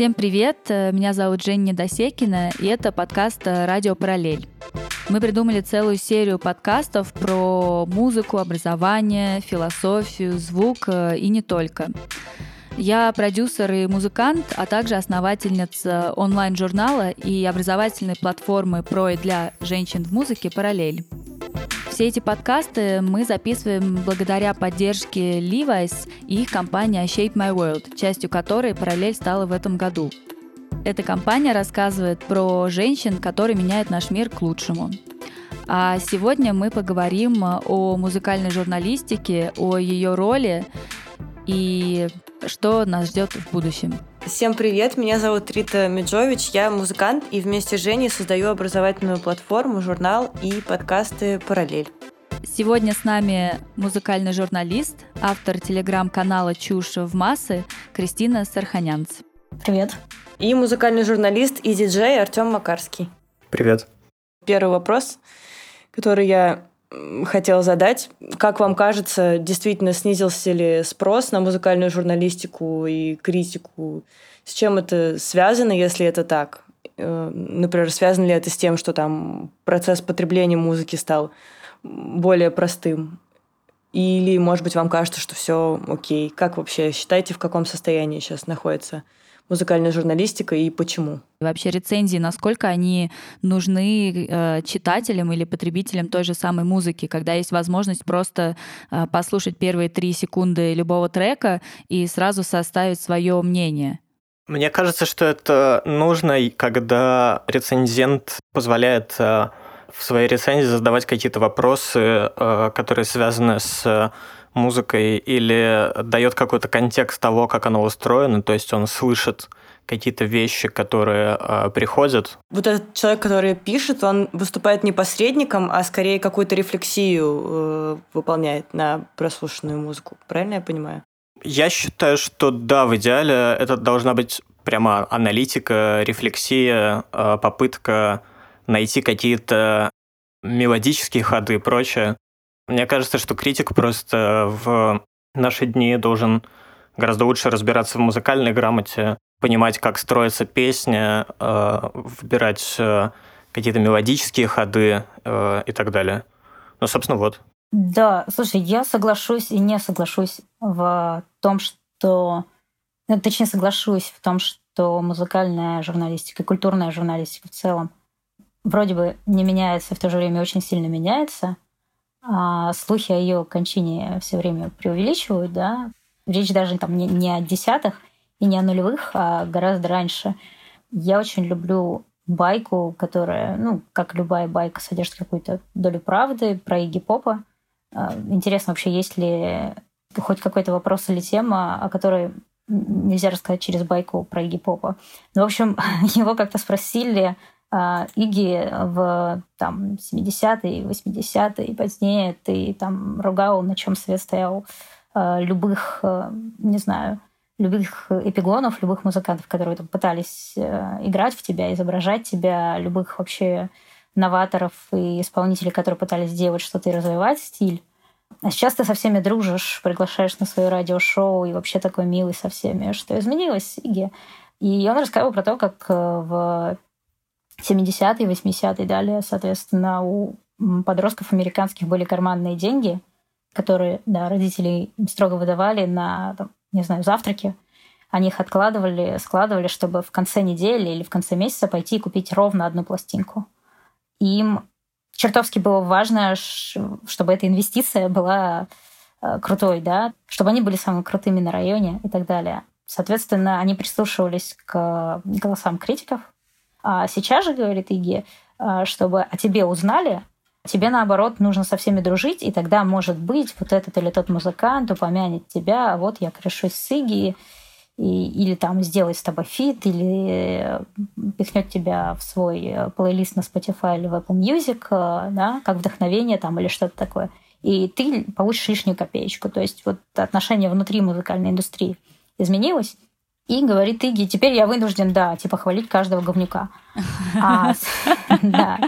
Всем привет! Меня зовут Женя Досекина, и это подкаст «Радио Параллель». Мы придумали целую серию подкастов про музыку, образование, философию, звук э, и не только. Я продюсер и музыкант, а также основательница онлайн-журнала и образовательной платформы про и для женщин в музыке «Параллель». Все эти подкасты мы записываем благодаря поддержке Levi's и их компании Shape My World, частью которой «Параллель» стала в этом году. Эта компания рассказывает про женщин, которые меняют наш мир к лучшему. А сегодня мы поговорим о музыкальной журналистике, о ее роли и что нас ждет в будущем. Всем привет, меня зовут Рита Меджович, я музыкант и вместе с Женей создаю образовательную платформу, журнал и подкасты «Параллель». Сегодня с нами музыкальный журналист, автор телеграм-канала «Чушь в массы» Кристина Сарханянц. Привет. И музыкальный журналист и диджей Артем Макарский. Привет. Первый вопрос, который я хотела задать. Как вам кажется, действительно снизился ли спрос на музыкальную журналистику и критику? С чем это связано, если это так? Э, например, связано ли это с тем, что там процесс потребления музыки стал более простым? Или, может быть, вам кажется, что все окей? Как вообще считаете, в каком состоянии сейчас находится музыкальная журналистика и почему? Вообще рецензии, насколько они нужны э, читателям или потребителям той же самой музыки, когда есть возможность просто э, послушать первые три секунды любого трека и сразу составить свое мнение. Мне кажется, что это нужно, когда рецензент позволяет э, в своей рецензии задавать какие-то вопросы, э, которые связаны с музыкой или дает какой-то контекст того, как оно устроено, то есть он слышит какие-то вещи, которые э, приходят. Вот этот человек, который пишет, он выступает не посредником, а скорее какую-то рефлексию э, выполняет на прослушанную музыку. Правильно я понимаю? Я считаю, что да, в идеале это должна быть прямо аналитика, рефлексия, э, попытка найти какие-то мелодические ходы и прочее. Мне кажется, что критик просто в наши дни должен гораздо лучше разбираться в музыкальной грамоте, понимать, как строится песня, э, выбирать э, какие-то мелодические ходы э, и так далее. Ну, собственно, вот. Да, слушай, я соглашусь и не соглашусь в том, что... Точнее, соглашусь в том, что музыкальная журналистика, культурная журналистика в целом вроде бы не меняется, в то же время очень сильно меняется – а слухи о ее кончине все время преувеличивают, да. Речь даже там не, не о десятых и не о нулевых, а гораздо раньше. Я очень люблю байку, которая, ну, как любая байка, содержит какую-то долю правды про Игги Попа. А, интересно вообще, есть ли хоть какой-то вопрос или тема, о которой нельзя рассказать через байку про Игги Попа. Ну, в общем, его как-то спросили, Иги в там, 70-е, 80-е и позднее ты там ругал, на чем свет стоял а, любых, а, не знаю, любых эпигонов, любых музыкантов, которые там пытались играть в тебя, изображать тебя, любых вообще новаторов и исполнителей, которые пытались сделать что-то и развивать стиль. А сейчас ты со всеми дружишь, приглашаешь на свое радиошоу и вообще такой милый со всеми. Что изменилось, Иги? И он рассказывал про то, как в 70-е, 80-е далее, соответственно, у подростков американских были карманные деньги, которые, да, родители строго выдавали на, там, не знаю, завтраки. Они их откладывали, складывали, чтобы в конце недели или в конце месяца пойти и купить ровно одну пластинку. им чертовски было важно, чтобы эта инвестиция была э, крутой, да, чтобы они были самыми крутыми на районе и так далее. Соответственно, они прислушивались к голосам критиков, а сейчас же, говорит Иги, а, чтобы о тебе узнали, тебе, наоборот, нужно со всеми дружить, и тогда, может быть, вот этот или тот музыкант упомянет тебя, а вот я крешусь с Иги, и, или там сделает с тобой фит, или пихнет тебя в свой э, плейлист на Spotify или в Apple Music, э, да, как вдохновение там или что-то такое. И ты получишь лишнюю копеечку. То есть вот отношение внутри музыкальной индустрии изменилось, и говорит Иги, теперь я вынужден, да, типа хвалить каждого говнюка. А, да.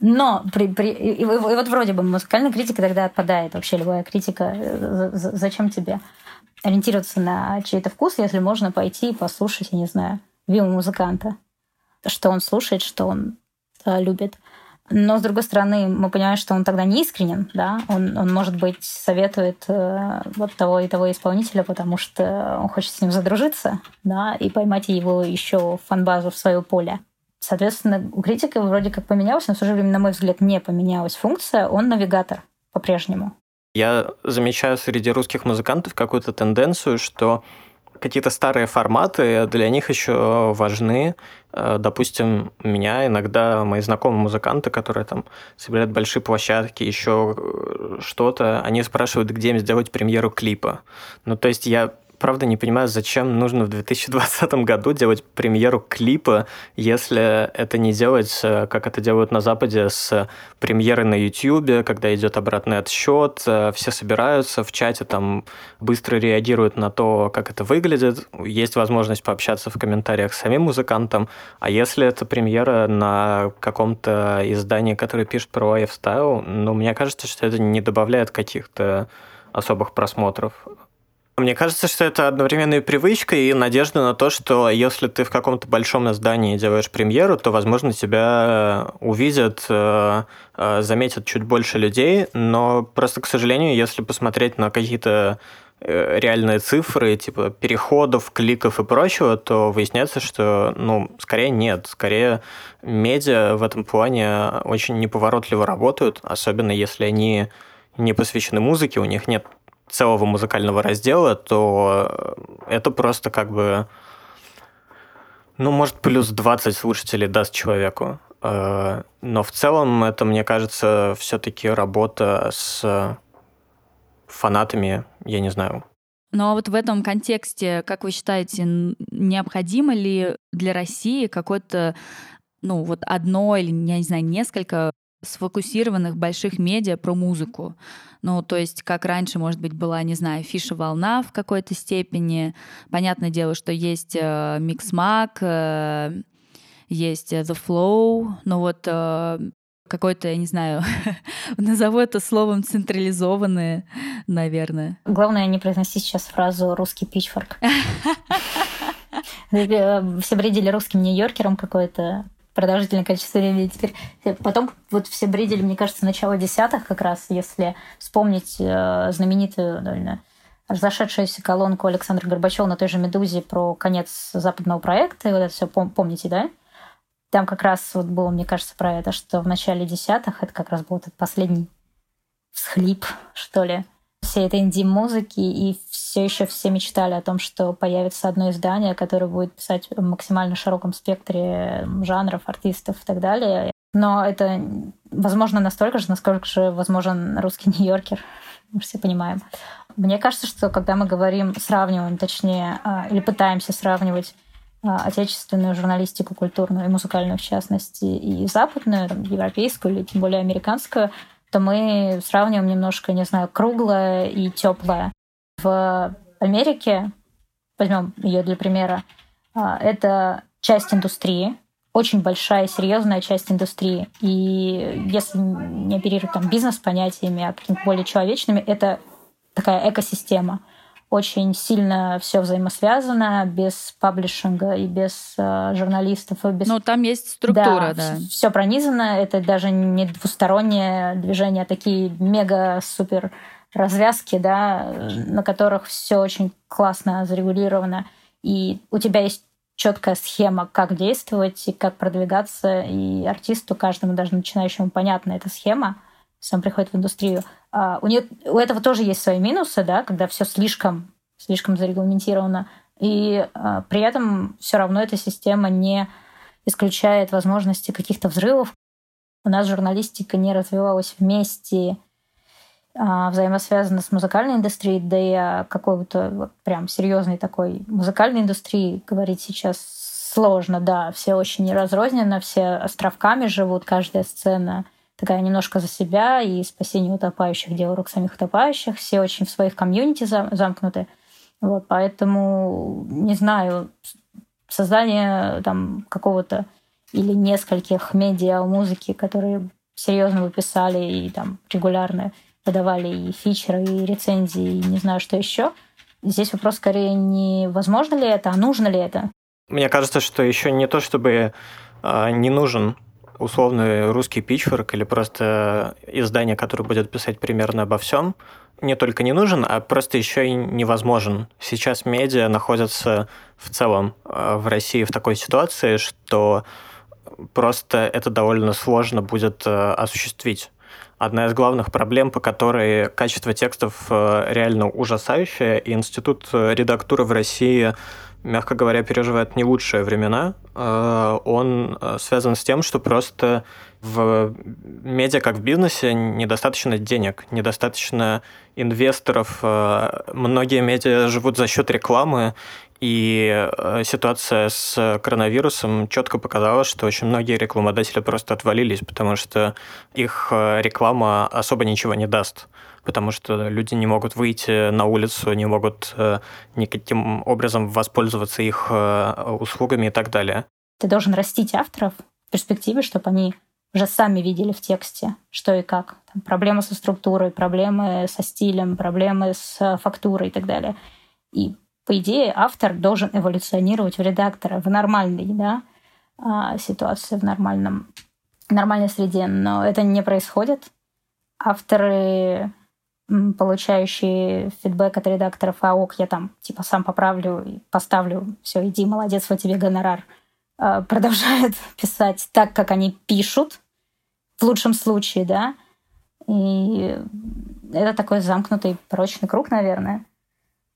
Но при, при, и, и, и вот вроде бы музыкальная критика тогда отпадает. Вообще любая критика. Э, зачем тебе ориентироваться на чей-то вкус, если можно пойти и послушать, я не знаю, любимого музыканта, что он слушает, что он э, любит. Но, с другой стороны, мы понимаем, что он тогда не искренен, да, он, он может быть, советует э, вот того и того исполнителя, потому что он хочет с ним задружиться, да, и поймать его еще в фанбазу в свое поле. Соответственно, у критика вроде как поменялась, но в то же время, на мой взгляд, не поменялась функция, он навигатор по-прежнему. Я замечаю среди русских музыкантов какую-то тенденцию, что какие-то старые форматы для них еще важны. Э, допустим, меня иногда мои знакомые музыканты, которые там собирают большие площадки, еще э, что-то, они спрашивают, где им сделать премьеру клипа. Ну, то есть я правда не понимаю, зачем нужно в 2020 году делать премьеру клипа, если это не делать, э, как это делают на Западе, с премьеры на YouTube, когда идет обратный отсчет, э, все собираются в чате, там быстро реагируют на то, как это выглядит, есть возможность пообщаться в комментариях с самим музыкантом, а если это премьера на каком-то издании, которое пишет про лайфстайл, ну, мне кажется, что это не добавляет каких-то особых просмотров. Мне кажется, что это одновременно и привычка, и надежда на то, что если ты в каком-то большом издании делаешь премьеру, то, возможно, тебя увидят, э, э, заметят чуть больше людей, но просто, к сожалению, если посмотреть на какие-то э, реальные цифры, типа переходов, кликов и прочего, то выясняется, что, ну, скорее нет. Скорее, медиа в этом плане очень неповоротливо работают, особенно если они не посвящены музыке, у них нет целого музыкального раздела, то это просто как бы, ну, может, плюс 20 слушателей даст человеку. Э, но в целом это, мне кажется, все-таки работа с фанатами, я не знаю. Но вот в этом контексте, как вы считаете, необходимо ли для России какое-то, ну, вот одно или, я не знаю, несколько сфокусированных больших медиа про музыку. Ну, то есть, как раньше, может быть, была, не знаю, фиша волна в какой-то степени. Понятное дело, что есть э, э, есть The Flow, но вот э, какой-то, я не знаю, назову это словом централизованные, наверное. Главное не произносить сейчас фразу «русский пичфорк». Э, все бредили русским нью-йоркером какой-то продолжительное количество времени. Теперь э, потом вот все бредили, мне кажется, начало десятых как раз, если вспомнить э, знаменитую довольно разошедшуюся колонку Александра Горбачева на той же «Медузе» про конец западного проекта. И вот это все пом- помните, да? Там как раз вот было, мне кажется, про это, что в начале десятых это как раз был этот последний всхлип, что ли, всей этой инди-музыки, и все еще все мечтали о том, что появится одно издание, которое будет писать в максимально широком спектре жанров, артистов и так далее. Но это возможно настолько же, насколько же возможен русский Нью-Йоркер. Мы все понимаем. Мне кажется, что когда мы говорим, сравниваем, точнее, а, или пытаемся сравнивать а, отечественную журналистику, культурную и музыкальную в частности, и западную, европейскую или тем более американскую, то мы сравниваем немножко, не знаю, круглое и теплое. В Америке, возьмем ее для примера, а, это часть индустрии, очень большая, серьезная часть индустрии. И если не оперировать там бизнес-понятиями, а какими-то более человечными, это такая экосистема очень сильно все взаимосвязано, без паблишинга и без э, журналистов. И без... Ну, там есть структура, да. да. Все пронизано, это даже не двустороннее движение, а такие мега-супер развязки, да, на которых все очень классно зарегулировано. И у тебя есть четкая схема, как действовать и как продвигаться, и артисту, каждому, даже начинающему, понятна эта схема, сам приходит в индустрию. А, у, нее, у этого тоже есть свои минусы, да, когда все слишком, слишком зарегламентировано. И а, при этом все равно эта система не исключает возможности каких-то взрывов. У нас журналистика не развивалась вместе, а, взаимосвязана с музыкальной индустрией, да и какой-то вот прям серьезной такой музыкальной индустрии говорить сейчас сложно, да, все очень разрозненно, все островками живут, каждая сцена — такая немножко за себя, и спасение утопающих, дело рук самих утопающих. Все очень в своих комьюнити замкнуты. Вот, поэтому, не знаю, создание там какого-то или нескольких медиа музыки, которые серьезно выписали и там регулярно подавали и фичеры, и рецензии, и не знаю, что еще. Здесь вопрос скорее не возможно ли это, а нужно ли это. Мне кажется, что еще не то, чтобы э, не нужен условный русский пичворк или просто издание, которое будет писать примерно обо всем, не только не нужен, а просто еще и невозможен. Сейчас медиа находятся в целом э, в России в такой ситуации, что просто это довольно сложно будет э, осуществить. Одна из главных проблем, по которой качество текстов э, реально ужасающее, и Институт редактуры в России мягко говоря, переживает не лучшие времена. Э, он э, связан с тем, что просто в медиа, как в бизнесе, недостаточно денег, недостаточно инвесторов. Э, многие медиа живут за счет рекламы, и ситуация с коронавирусом четко показала, что очень многие рекламодатели просто отвалились, потому что их реклама особо ничего не даст потому что люди не могут выйти на улицу, не могут э, никаким образом воспользоваться их э, услугами и так далее. Ты должен растить авторов в перспективе, чтобы они уже сами видели в тексте, что и как. Там проблемы со структурой, проблемы со стилем, проблемы с фактурой и так далее. И, по идее, автор должен эволюционировать в редактора в нормальной да, а, ситуации, в нормальном, нормальной среде. Но это не происходит. Авторы получающие фидбэк от редакторов, а ок, я там типа сам поправлю и поставлю, все, иди, молодец, вот тебе гонорар, а, продолжают писать так, как они пишут, в лучшем случае, да, и это такой замкнутый прочный круг, наверное.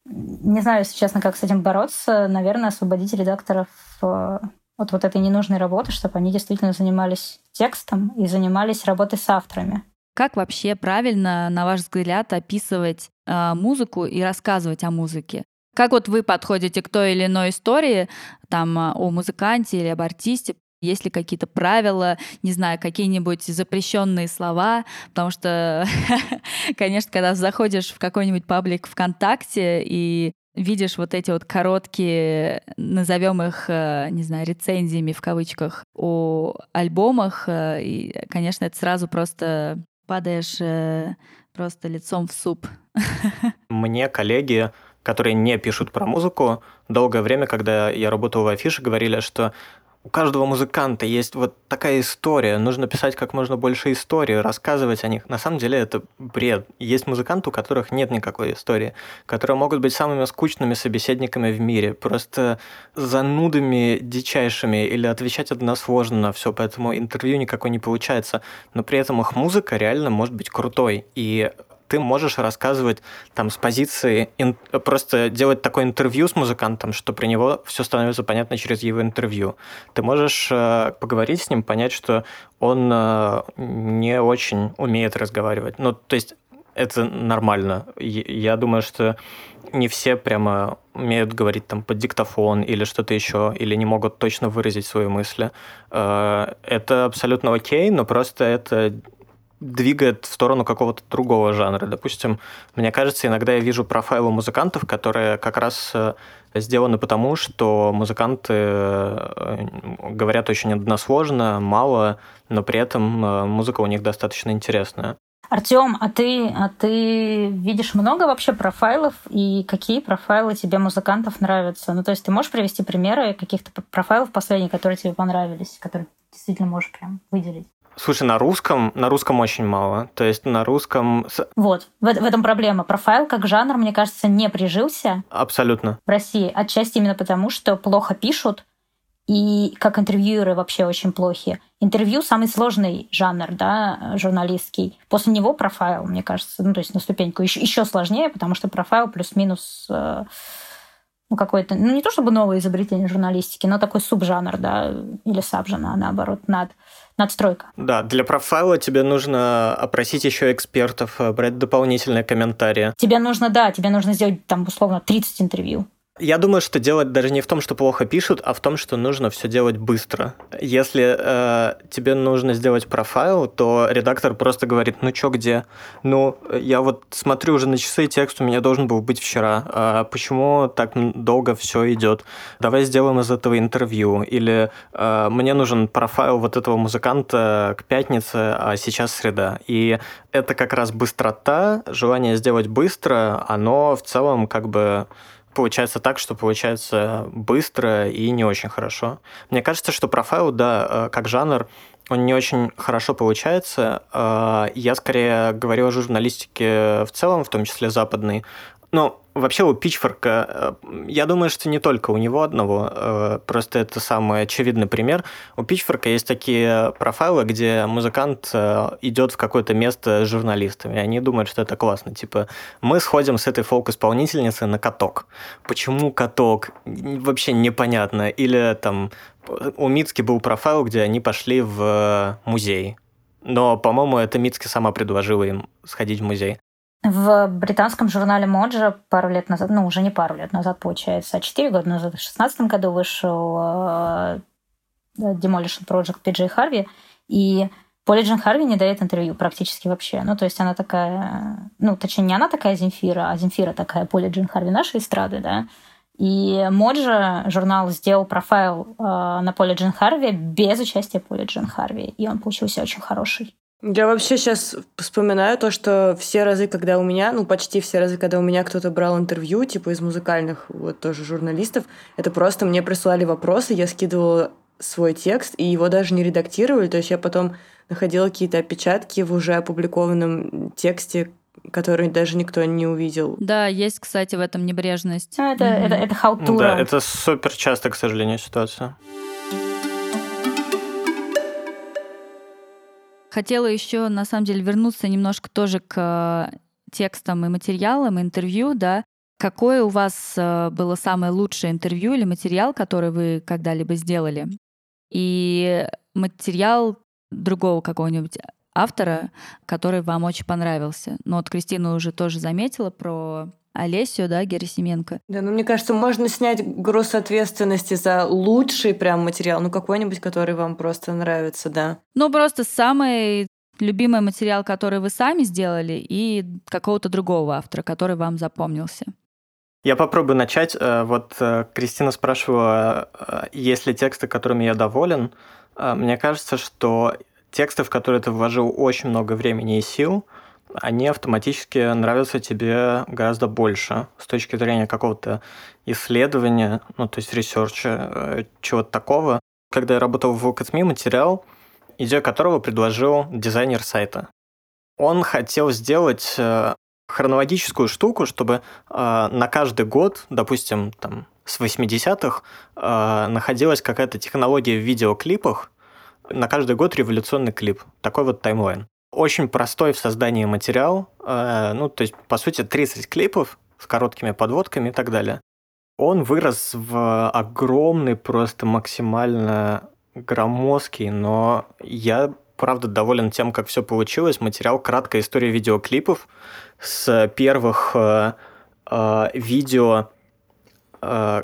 Не знаю, если честно, как с этим бороться. Наверное, освободить редакторов э, от вот этой ненужной работы, чтобы они действительно занимались текстом и занимались работой с авторами. Как вообще правильно, на ваш взгляд, описывать э, музыку и рассказывать о музыке? Как вот вы подходите к той или иной истории, там, а, о музыканте или об артисте? Есть ли какие-то правила, не знаю, какие-нибудь запрещенные слова? Потому что, конечно, когда заходишь в какой-нибудь паблик ВКонтакте и видишь вот эти вот короткие, назовем их, э, не знаю, рецензиями в кавычках о альбомах, э, и, конечно, это сразу просто падаешь э, просто лицом в суп. Мне коллеги, которые не пишут про музыку, долгое время, когда я работал в афише, говорили, что у каждого музыканта есть вот такая история. Нужно писать как можно больше истории, рассказывать о них. На самом деле это бред. Есть музыканты, у которых нет никакой истории, которые могут быть самыми скучными собеседниками в мире, просто занудами дичайшими или отвечать односложно на все, поэтому интервью никакой не получается. Но при этом их музыка реально может быть крутой. И ты можешь рассказывать там с позиции, просто делать такое интервью с музыкантом, что при него все становится понятно через его интервью. Ты можешь э, поговорить с ним, понять, что он э, не очень умеет разговаривать. Ну, то есть это нормально. Я думаю, что не все прямо умеют говорить там под диктофон или что-то еще, или не могут точно выразить свои мысли. Э, это абсолютно окей, но просто это двигает в сторону какого-то другого жанра. Допустим, мне кажется, иногда я вижу профайлы музыкантов, которые как раз э, сделаны потому, что музыканты э, говорят очень односложно, мало, но при этом э, музыка у них достаточно интересная. Артем, а ты, а ты видишь много вообще профайлов и какие профайлы тебе музыкантов нравятся? Ну, то есть ты можешь привести примеры каких-то профайлов последних, которые тебе понравились, которые действительно можешь прям выделить? Слушай, на русском, на русском очень мало. То есть на русском... Вот, в, в этом проблема. Профайл как жанр, мне кажется, не прижился. Абсолютно. В России. Отчасти именно потому, что плохо пишут, и как интервьюеры вообще очень плохи. Интервью самый сложный жанр, да, журналистский. После него профайл, мне кажется, ну то есть на ступеньку еще, еще сложнее, потому что профайл плюс-минус э, ну, какое-то, ну, не то чтобы новое изобретение журналистики, но такой субжанр, да, или сабжанр, наоборот, над надстройка. Да, для профайла тебе нужно опросить еще экспертов, брать дополнительные комментарии. Тебе нужно, да, тебе нужно сделать там условно 30 интервью. Я думаю, что делать даже не в том, что плохо пишут, а в том, что нужно все делать быстро. Если э, тебе нужно сделать профайл, то редактор просто говорит, ну чё, где? Ну, я вот смотрю уже на часы, текст у меня должен был быть вчера. А почему так долго все идет? Давай сделаем из этого интервью. Или э, мне нужен профайл вот этого музыканта к пятнице, а сейчас среда. И это как раз быстрота, желание сделать быстро, оно в целом как бы получается так, что получается быстро и не очень хорошо. Мне кажется, что профайл, да, э, как жанр, он не очень хорошо получается. Э, я скорее говорю о журналистике в целом, в том числе западной. Ну, вообще у Пичфорка, э, я думаю, что не только у него одного, э, просто это самый очевидный пример. У Пичфорка есть такие профайлы, где музыкант э, идет в какое-то место с журналистами, и они думают, что это классно. Типа, мы сходим с этой фолк-исполнительницей на каток. Почему каток? Вообще непонятно. Или там у Мицки был профайл, где они пошли в музей. Но, по-моему, это Мицки сама предложила им сходить в музей. В британском журнале Моджа пару лет назад, ну уже не пару лет назад, получается, а четыре года назад, в 2016 году вышел э, Demolition Project Пиджей Харви, и Поли Джин Харви не дает интервью практически вообще. Ну, то есть она такая, ну, точнее, не она такая Земфира, а Земфира такая Поли Джин Харви нашей эстрады, да. И Моджа журнал сделал профайл э, на Поле Джин Харви без участия Поли Джин Харви, и он получился очень хороший. Я вообще сейчас вспоминаю то, что все разы, когда у меня, ну почти все разы, когда у меня кто-то брал интервью, типа из музыкальных, вот тоже журналистов, это просто мне присылали вопросы, я скидывала свой текст, и его даже не редактировали, то есть я потом находила какие-то опечатки в уже опубликованном тексте, который даже никто не увидел. Да, есть, кстати, в этом небрежность. Ну, это, mm-hmm. это, это халтура. Да, это супер часто, к сожалению, ситуация. Хотела еще, на самом деле, вернуться немножко тоже к текстам и материалам, интервью, да. Какое у вас э, было самое лучшее интервью или материал, который вы когда-либо сделали? И материал другого какого-нибудь автора, который вам очень понравился. Ну вот Кристина уже тоже заметила про Олесю, да, Герасименко. Да, ну мне кажется, можно снять груз ответственности за лучший прям материал, ну какой-нибудь, который вам просто нравится, да. Ну просто самый любимый материал, который вы сами сделали, и какого-то другого автора, который вам запомнился. Я попробую начать. Э, вот э, Кристина спрашивала, э, есть ли тексты, которыми я доволен. Мне кажется, что тексты, в которые ты вложил очень много времени и сил, они автоматически нравятся тебе гораздо больше с точки зрения какого-то исследования, ну, то есть research а, э, чего-то такого. Когда я работал в Look материал, идею которого предложил дизайнер сайта. Он хотел сделать э, хронологическую штуку, чтобы э, на каждый год, допустим, там, с 80-х, находилась какая-то технология в видеоклипах, на каждый год революционный клип. Такой вот таймлайн очень простой в создании материал. Э, ну, то есть, по сути, 30 клипов с короткими подводками и так далее. Он вырос в огромный, просто максимально громоздкий, но я правда доволен тем, как все получилось. Материал «Краткая история видеоклипов» с первых э, э, видео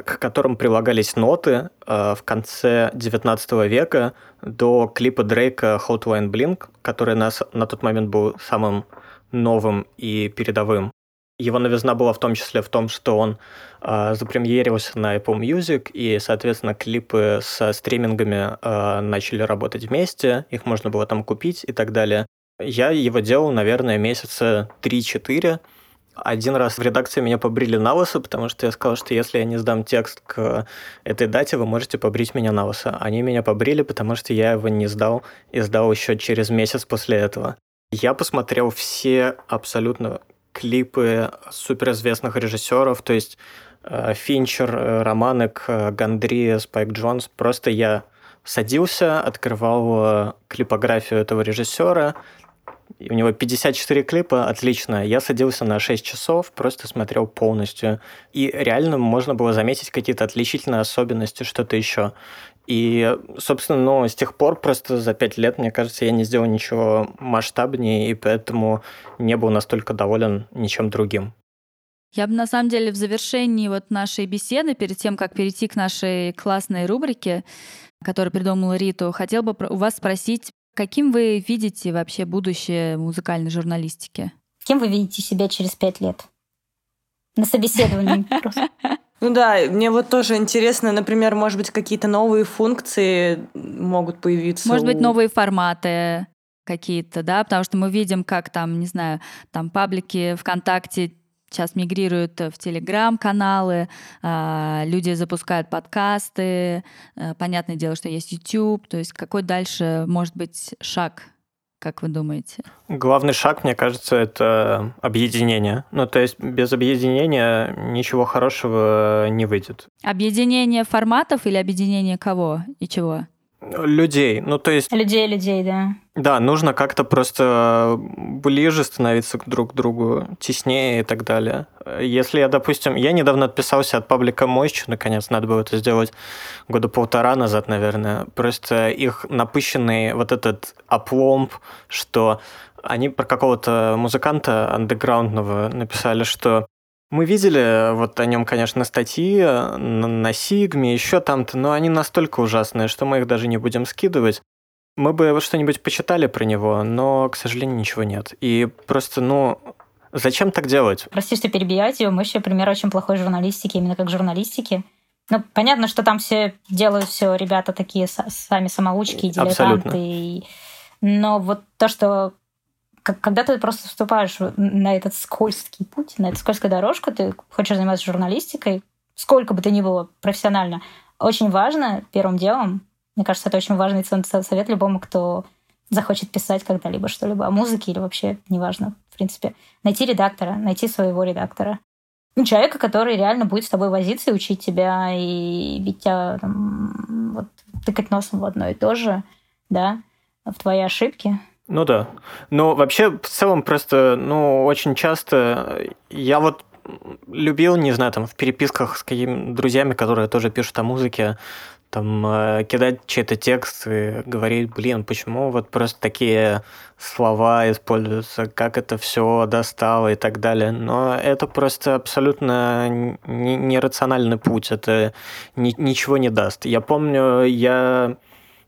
к которым прилагались ноты э, в конце 19 века до клипа Дрейка Hotline Blink, который нас на тот момент был самым новым и передовым. Его новизна была в том числе в том, что он э, запремьерился на Apple Music, и, соответственно, клипы со стримингами э, начали работать вместе, их можно было там купить и так далее. Я его делал, наверное, месяца 3-4, один раз в редакции меня побрили на лысо, потому что я сказал, что если я не сдам текст к этой дате, вы можете побрить меня на лысо. Они меня побрили, потому что я его не сдал и сдал еще через месяц после этого. Я посмотрел все абсолютно клипы суперизвестных режиссеров, то есть э, Финчер, э, Романек, э, Гандри, Спайк Джонс. Просто я садился, открывал клипографию этого режиссера, у него 54 клипа, отлично. Я садился на 6 часов, просто смотрел полностью. И реально можно было заметить какие-то отличительные особенности, что-то еще. И, собственно, ну, с тех пор просто за пять лет, мне кажется, я не сделал ничего масштабнее, и поэтому не был настолько доволен ничем другим. Я бы на самом деле в завершении вот нашей беседы, перед тем, как перейти к нашей классной рубрике, которую придумала Риту, хотел бы у вас спросить Каким вы видите вообще будущее музыкальной журналистики? Кем вы видите себя через пять лет? На собеседовании просто. Ну да, мне вот тоже интересно, например, может быть, какие-то новые функции могут появиться. Может быть, новые форматы какие-то, да, потому что мы видим, как там, не знаю, там паблики ВКонтакте сейчас мигрируют в телеграм-каналы, а, люди запускают подкасты, э, понятное дело, что есть YouTube, то есть какой дальше может быть шаг как вы думаете? Главный шаг, мне кажется, это объединение. Ну, то есть без объединения ничего хорошего не выйдет. Объединение форматов или объединение кого и чего? Людей. Ну, то есть... Людей, людей, да. Да, нужно как-то просто ближе становиться друг к другу, теснее и так далее. Если я, допустим, я недавно отписался от паблика Мойщу, наконец, надо было это сделать года полтора назад, наверное. Просто их напыщенный вот этот опломб, что они про какого-то музыканта андеграундного написали, что мы видели вот о нем, конечно, статьи на, на Сигме, еще там-то, но они настолько ужасные, что мы их даже не будем скидывать. Мы бы что-нибудь почитали про него, но, к сожалению, ничего нет. И просто, ну, зачем так делать? Прости, что перебивать ее. Мы еще пример очень плохой журналистики, именно как журналистики. Ну, понятно, что там все делают все ребята такие сами самоучки дилетанты. И... Но вот то, что когда ты просто вступаешь на этот скользкий путь, на эту скользкую дорожку, ты хочешь заниматься журналистикой, сколько бы ты ни было профессионально, очень важно первым делом, мне кажется, это очень важный совет любому, кто захочет писать когда-либо что-либо о музыке или вообще, неважно, в принципе, найти редактора, найти своего редактора. Ну, человека, который реально будет с тобой возиться и учить тебя, и бить тебя, там, вот, тыкать носом в одно и то же, да, в твои ошибки. Ну да. Но вообще, в целом, просто, ну, очень часто я вот любил, не знаю, там, в переписках с какими друзьями, которые тоже пишут о музыке, там, э, кидать чей-то текст и говорить, блин, почему вот просто такие слова используются, как это все достало и так далее. Но это просто абсолютно нерациональный путь, это ни, ничего не даст. Я помню, я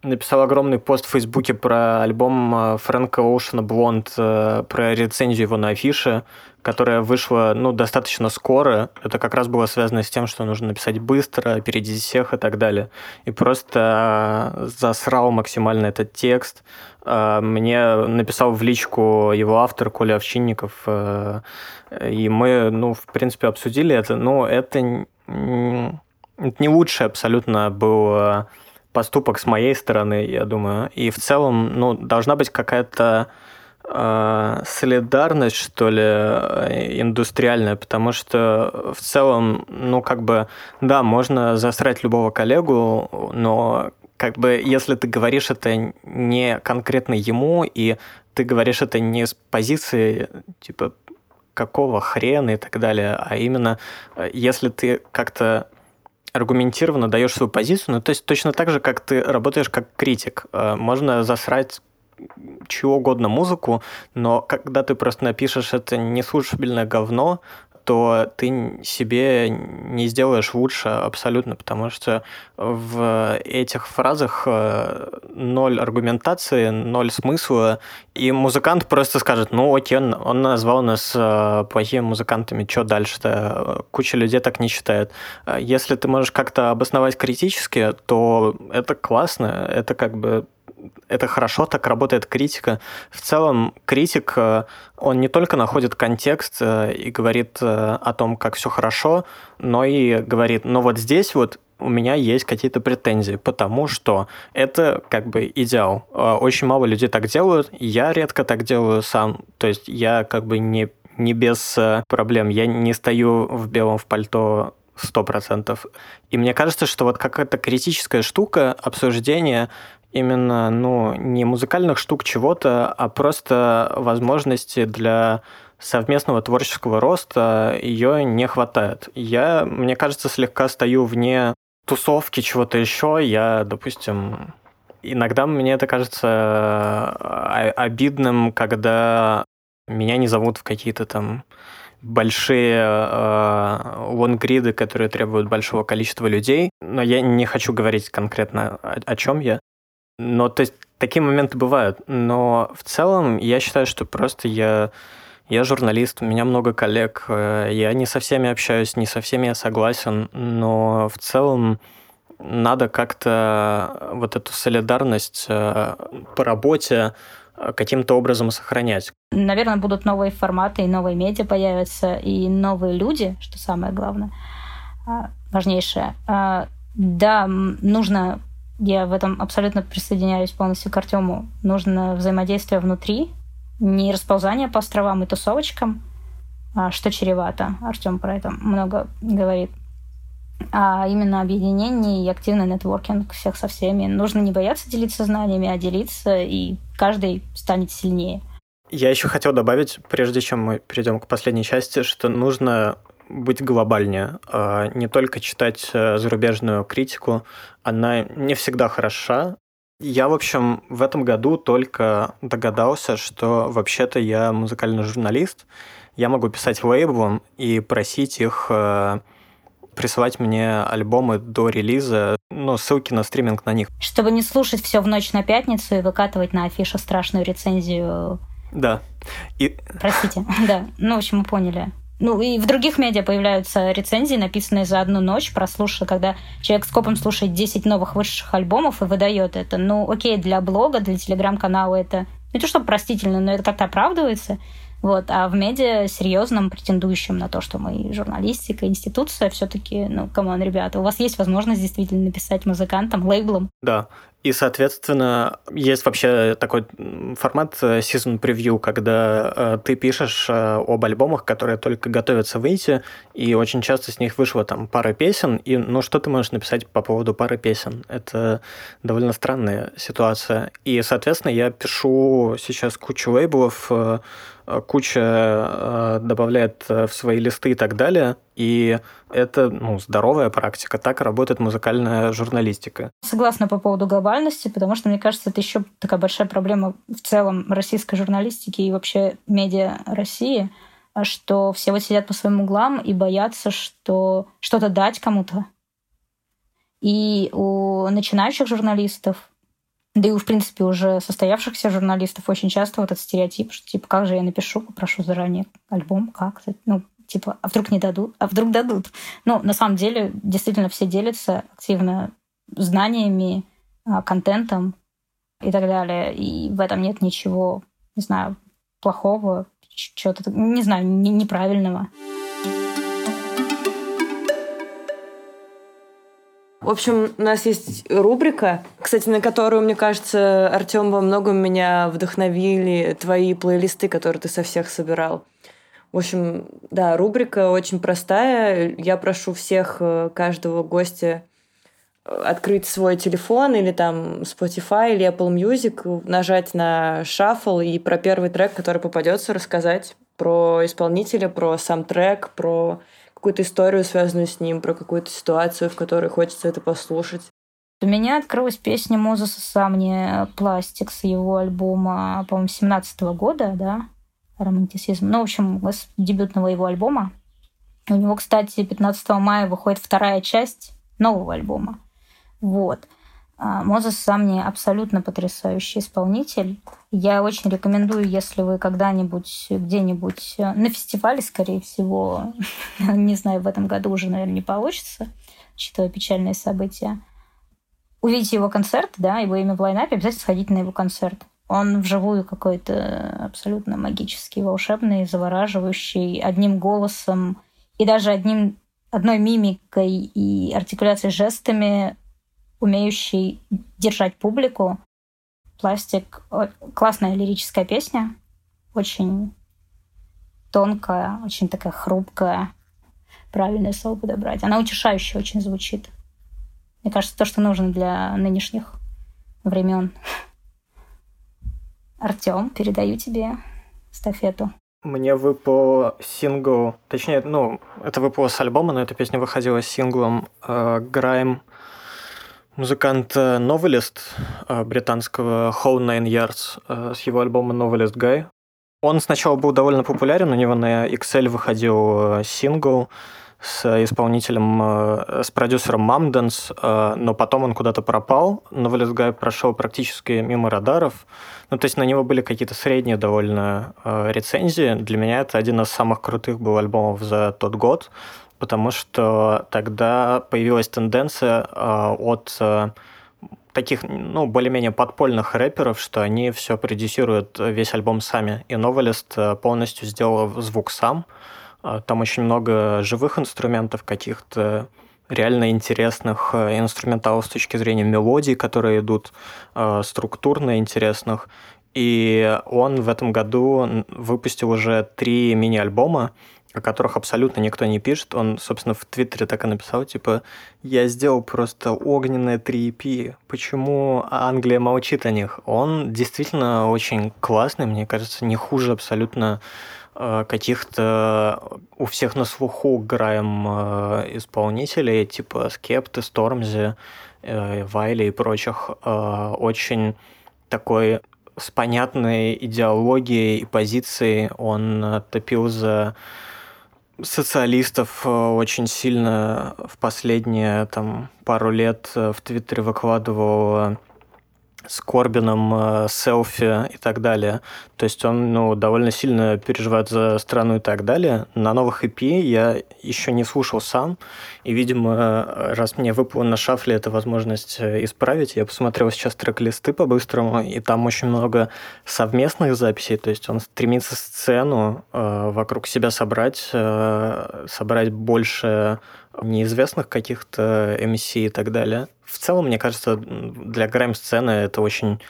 написал огромный пост в Фейсбуке про альбом э, Фрэнка Оушена «Блонд», э, про рецензию его на афише, которая вышла ну, достаточно скоро. Это как раз было связано с тем, что нужно написать быстро, опередить всех и так далее. И просто э, засрал максимально этот текст. Мне написал в личку его автор Коля Овчинников, и мы, ну, в принципе, обсудили это. Но это не лучший абсолютно был поступок с моей стороны, я думаю. И в целом, ну, должна быть какая-то э, солидарность, что ли, э, индустриальная, потому что в целом, ну, как бы, да, можно засрать любого коллегу, но как бы, если ты говоришь это не конкретно ему, и ты говоришь это не с позиции, типа, какого хрена и так далее, а именно, э, если ты как-то аргументированно даешь свою позицию, ну, то есть точно так же, как ты работаешь как критик. Э, можно засрать чего угодно музыку, но когда ты просто напишешь это неслушабельное говно, то ты себе не сделаешь лучше абсолютно, потому что в этих фразах э, ноль аргументации, ноль смысла, и музыкант просто скажет, ну окей, он назвал нас э, плохими музыкантами, что дальше-то? Куча людей так не считает. Если ты можешь как-то обосновать критически, то это классно, это как бы это хорошо, так работает критика. В целом, критик, э, он не только находит контекст э, и говорит э, о том, как все хорошо, но и говорит, ну вот здесь вот у меня есть какие-то претензии, потому что это как бы идеал. Очень мало людей так делают, я редко так делаю сам, то есть я как бы не, не без проблем, я не стою в белом в пальто сто процентов. И мне кажется, что вот какая-то критическая штука, обсуждение именно, ну, не музыкальных штук чего-то, а просто возможности для совместного творческого роста ее не хватает. Я, мне кажется, слегка стою вне тусовки чего-то еще. Я, допустим, иногда мне это кажется а, обидным, когда меня не зовут в какие-то там большие э, которые требуют большого количества людей. Но я не хочу говорить конкретно о, о чем я. Но то есть такие моменты бывают. Но в целом я считаю, что просто я я журналист, у меня много коллег, э, я не со всеми общаюсь, не со всеми я согласен, но в целом надо как-то вот эту солидарность э, по работе каким-то образом сохранять. Наверное, будут новые форматы и новые медиа появятся, и новые люди, что самое главное, важнейшее. Да, нужно, я в этом абсолютно присоединяюсь полностью к Артему, нужно взаимодействие внутри, не расползание по островам и тусовочкам, а, что чревато. Артем про это много говорит а именно объединение и активный нетворкинг всех со всеми. Нужно не бояться делиться знаниями, а делиться, и каждый станет сильнее. Я еще хотел добавить, прежде чем мы перейдем к последней части, что нужно быть глобальнее, а не только читать э, зарубежную критику, она не всегда хороша. Я, в общем, в этом году только догадался, что вообще-то я музыкальный журналист, я могу писать лейблом и просить их э, присылать мне альбомы до релиза, ну, ссылки на стриминг на них. Чтобы не слушать все в ночь на пятницу и выкатывать на афишу страшную рецензию. Да. И... Простите, да. Ну, в общем, мы поняли. Ну, и в других медиа появляются рецензии, написанные за одну ночь, прослушав, когда человек скопом слушает 10 новых вышедших альбомов и выдает это. Ну, окей, для блога, для телеграм-канала это не то, что простительно, но это как-то оправдывается. Вот. А в медиа серьезном, претендующем на то, что мы журналистика, институция, все-таки, ну, come on, ребята, у вас есть возможность действительно написать музыкантам, лейблам. Да, и, соответственно, есть вообще такой формат э, season preview, когда э, ты пишешь э, об альбомах, которые только готовятся выйти, и очень часто с них вышло там пара песен, и ну что ты можешь написать по поводу пары песен? Это довольно странная ситуация. И, соответственно, я пишу сейчас кучу лейблов, э, куча э, добавляет э, в свои листы и так далее, и это ну, здоровая практика, так работает музыкальная журналистика. Согласна по поводу глобальности, потому что, мне кажется, это еще такая большая проблема в целом российской журналистики и вообще медиа России, что все вот сидят по своим углам и боятся, что что-то дать кому-то. И у начинающих журналистов, да и, в принципе, уже состоявшихся журналистов очень часто вот этот стереотип, что, типа, как же я напишу, попрошу заранее альбом, как? Ну, типа, а вдруг не дадут, а вдруг дадут. Ну, на самом деле, действительно, все делятся активно знаниями, а, контентом и так далее. И в этом нет ничего, не знаю, плохого, чего-то, не знаю, неправильного. В общем, у нас есть рубрика, кстати, на которую, мне кажется, Артем во многом меня вдохновили твои плейлисты, которые ты со всех собирал. В общем, да, рубрика очень простая. Я прошу всех, э, каждого гостя э, открыть свой телефон или там Spotify или Apple Music, нажать на Shuffle и про первый трек, который попадется, рассказать про исполнителя, про сам трек, про какую-то историю, связанную с ним, про какую-то ситуацию, в которой хочется это послушать. У меня открылась песня Мозеса Самни «Пластик» с его альбома, по-моему, 17 -го года, да? романтизм. Ну, в общем, с дебютного его альбома. У него, кстати, 15 мая выходит вторая часть нового альбома. Вот. А, Мозес сам не абсолютно потрясающий исполнитель. Я очень рекомендую, если вы когда-нибудь где-нибудь э, на фестивале, скорее всего, не знаю, в этом году уже, наверное, не получится, учитывая печальные события, увидите его концерт, да, его имя в лайнапе, обязательно сходите на его концерт. Он вживую какой-то абсолютно магический, волшебный, завораживающий, одним голосом и даже одним, одной мимикой и артикуляцией жестами, умеющий держать публику. Пластик — классная лирическая песня, очень тонкая, очень такая хрупкая, правильное слово подобрать. Она утешающе очень звучит. Мне кажется, то, что нужно для нынешних времен. Артем, передаю тебе стафету. Мне выпал сингл, точнее, ну, это выпало с альбома, но эта песня выходила с синглом э, Грайм музыканта Novelist э, британского Whole Nine Yards э, с его альбома Novelist Guy. Он сначала был довольно популярен, у него на Excel выходил э, сингл, с исполнителем, э, с продюсером Мамденс, э, но потом он куда-то пропал. Novelist Guy прошел практически мимо радаров. Ну, то есть на него были какие-то средние довольно э, рецензии. Для меня это один из самых крутых был альбомов за тот год, потому что тогда появилась тенденция от таких, ну, более-менее подпольных рэперов, что они все продюсируют весь альбом сами. И Новелист э, полностью сделал звук сам. Там очень много живых инструментов, каких-то реально интересных э, инструменталов с точки зрения мелодий, которые идут э, структурно интересных. И он в этом году выпустил уже три мини-альбома, о которых абсолютно никто не пишет. Он, собственно, в Твиттере так и написал, типа, я сделал просто огненные 3 EP. Почему Англия молчит о них? Он действительно очень классный, мне кажется, не хуже абсолютно э, каких-то у всех на слуху граем э, исполнителей, типа Скепты, Стормзи, э, Вайли и прочих. Очень такой с понятной идеологией и позицией он топил за социалистов э, очень сильно в последние там, пару лет э, в Твиттере выкладывал с Корбином, э, селфи и так далее. То есть он ну, довольно сильно переживает за страну и так далее. На новых EP я еще не слушал сам, и, видимо, раз мне выпала на шафле эта возможность э, исправить, я посмотрел сейчас трек-листы по-быстрому, и там очень много совместных записей, то есть он стремится сцену э, вокруг себя собрать, э, собрать больше неизвестных каких-то MC и так далее. В целом, мне кажется, для грайм-сцены это очень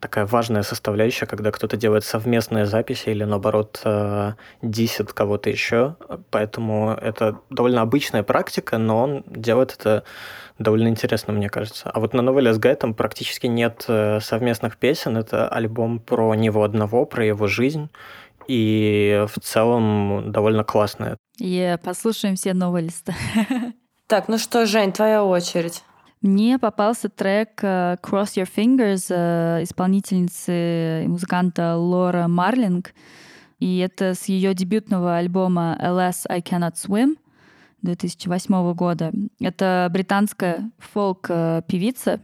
такая важная составляющая, когда кто-то делает совместные записи или, наоборот, э, дисит кого-то еще. Поэтому это довольно обычная практика, но он делает это довольно интересно, мне кажется. А вот на новелле с Гайтом практически нет э, совместных песен. Это альбом про него одного, про его жизнь. И в целом довольно классная. И послушаем все новеллисты. Так, ну что, Жень, твоя очередь. Мне попался трек э, Cross Your Fingers э, исполнительницы и музыканта Лора Марлинг. И это с ее дебютного альбома LS I Cannot Swim 2008 года. Это британская фолк-певица.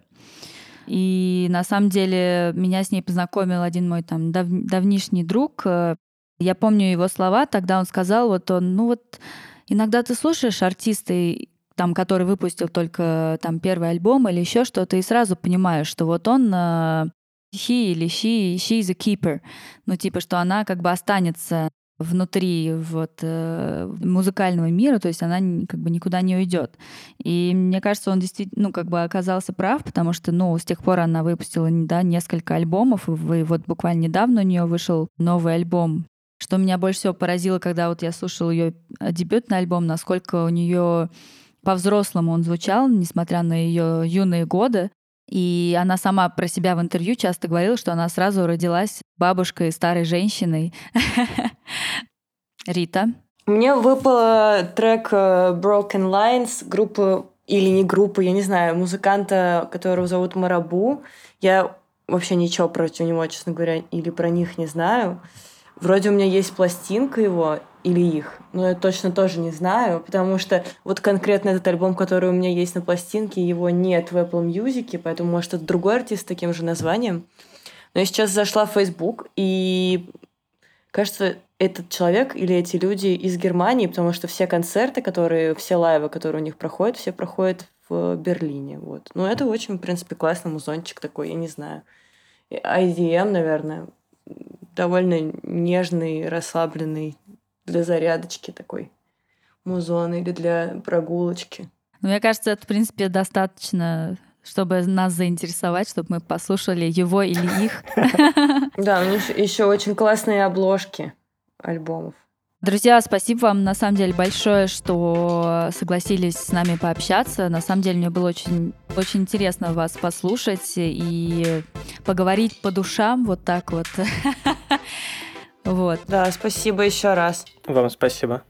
И на самом деле меня с ней познакомил один мой там дав давнишний друг. Я помню его слова, тогда он сказал, вот он, ну вот иногда ты слушаешь артисты, там, который выпустил только там первый альбом или еще что-то, и сразу понимаешь, что вот он uh, he или she, she is a keeper. Ну, типа, что она как бы останется внутри вот э, музыкального мира, то есть она как бы никуда не уйдет. И мне кажется, он действительно, ну, как бы оказался прав, потому что, ну, с тех пор она выпустила, да, несколько альбомов, и вот буквально недавно у нее вышел новый альбом. Что меня больше всего поразило, когда вот я слушала ее дебютный альбом, насколько у нее по-взрослому он звучал, несмотря на ее юные годы. И она сама про себя в интервью часто говорила, что она сразу родилась бабушкой, старой женщиной. Рита. Мне выпал трек э, Broken Lines группы или не группы, я не знаю, музыканта, которого зовут Марабу. Я вообще ничего против него, честно говоря, или про них не знаю. Вроде у меня есть пластинка его, или их. Но я точно тоже не знаю, потому что вот конкретно этот альбом, который у меня есть на пластинке, его нет в Apple Music, поэтому, может, это другой артист с таким же названием. Но я сейчас зашла в Facebook, и кажется, этот человек или эти люди из Германии, потому что все концерты, которые, все лайвы, которые у них проходят, все проходят в Берлине. Вот. Но это очень, в принципе, классный музончик такой, я не знаю. IDM, наверное, довольно нежный, расслабленный для зарядочки такой музон или для прогулочки. Ну, мне кажется, это, в принципе, достаточно чтобы нас заинтересовать, чтобы мы послушали его или их. Да, у них еще очень классные обложки альбомов. Друзья, спасибо вам на самом деле большое, что согласились с нами пообщаться. На самом деле мне было очень, очень интересно вас послушать и поговорить по душам вот так вот. Вот. Да, спасибо еще раз. Вам спасибо.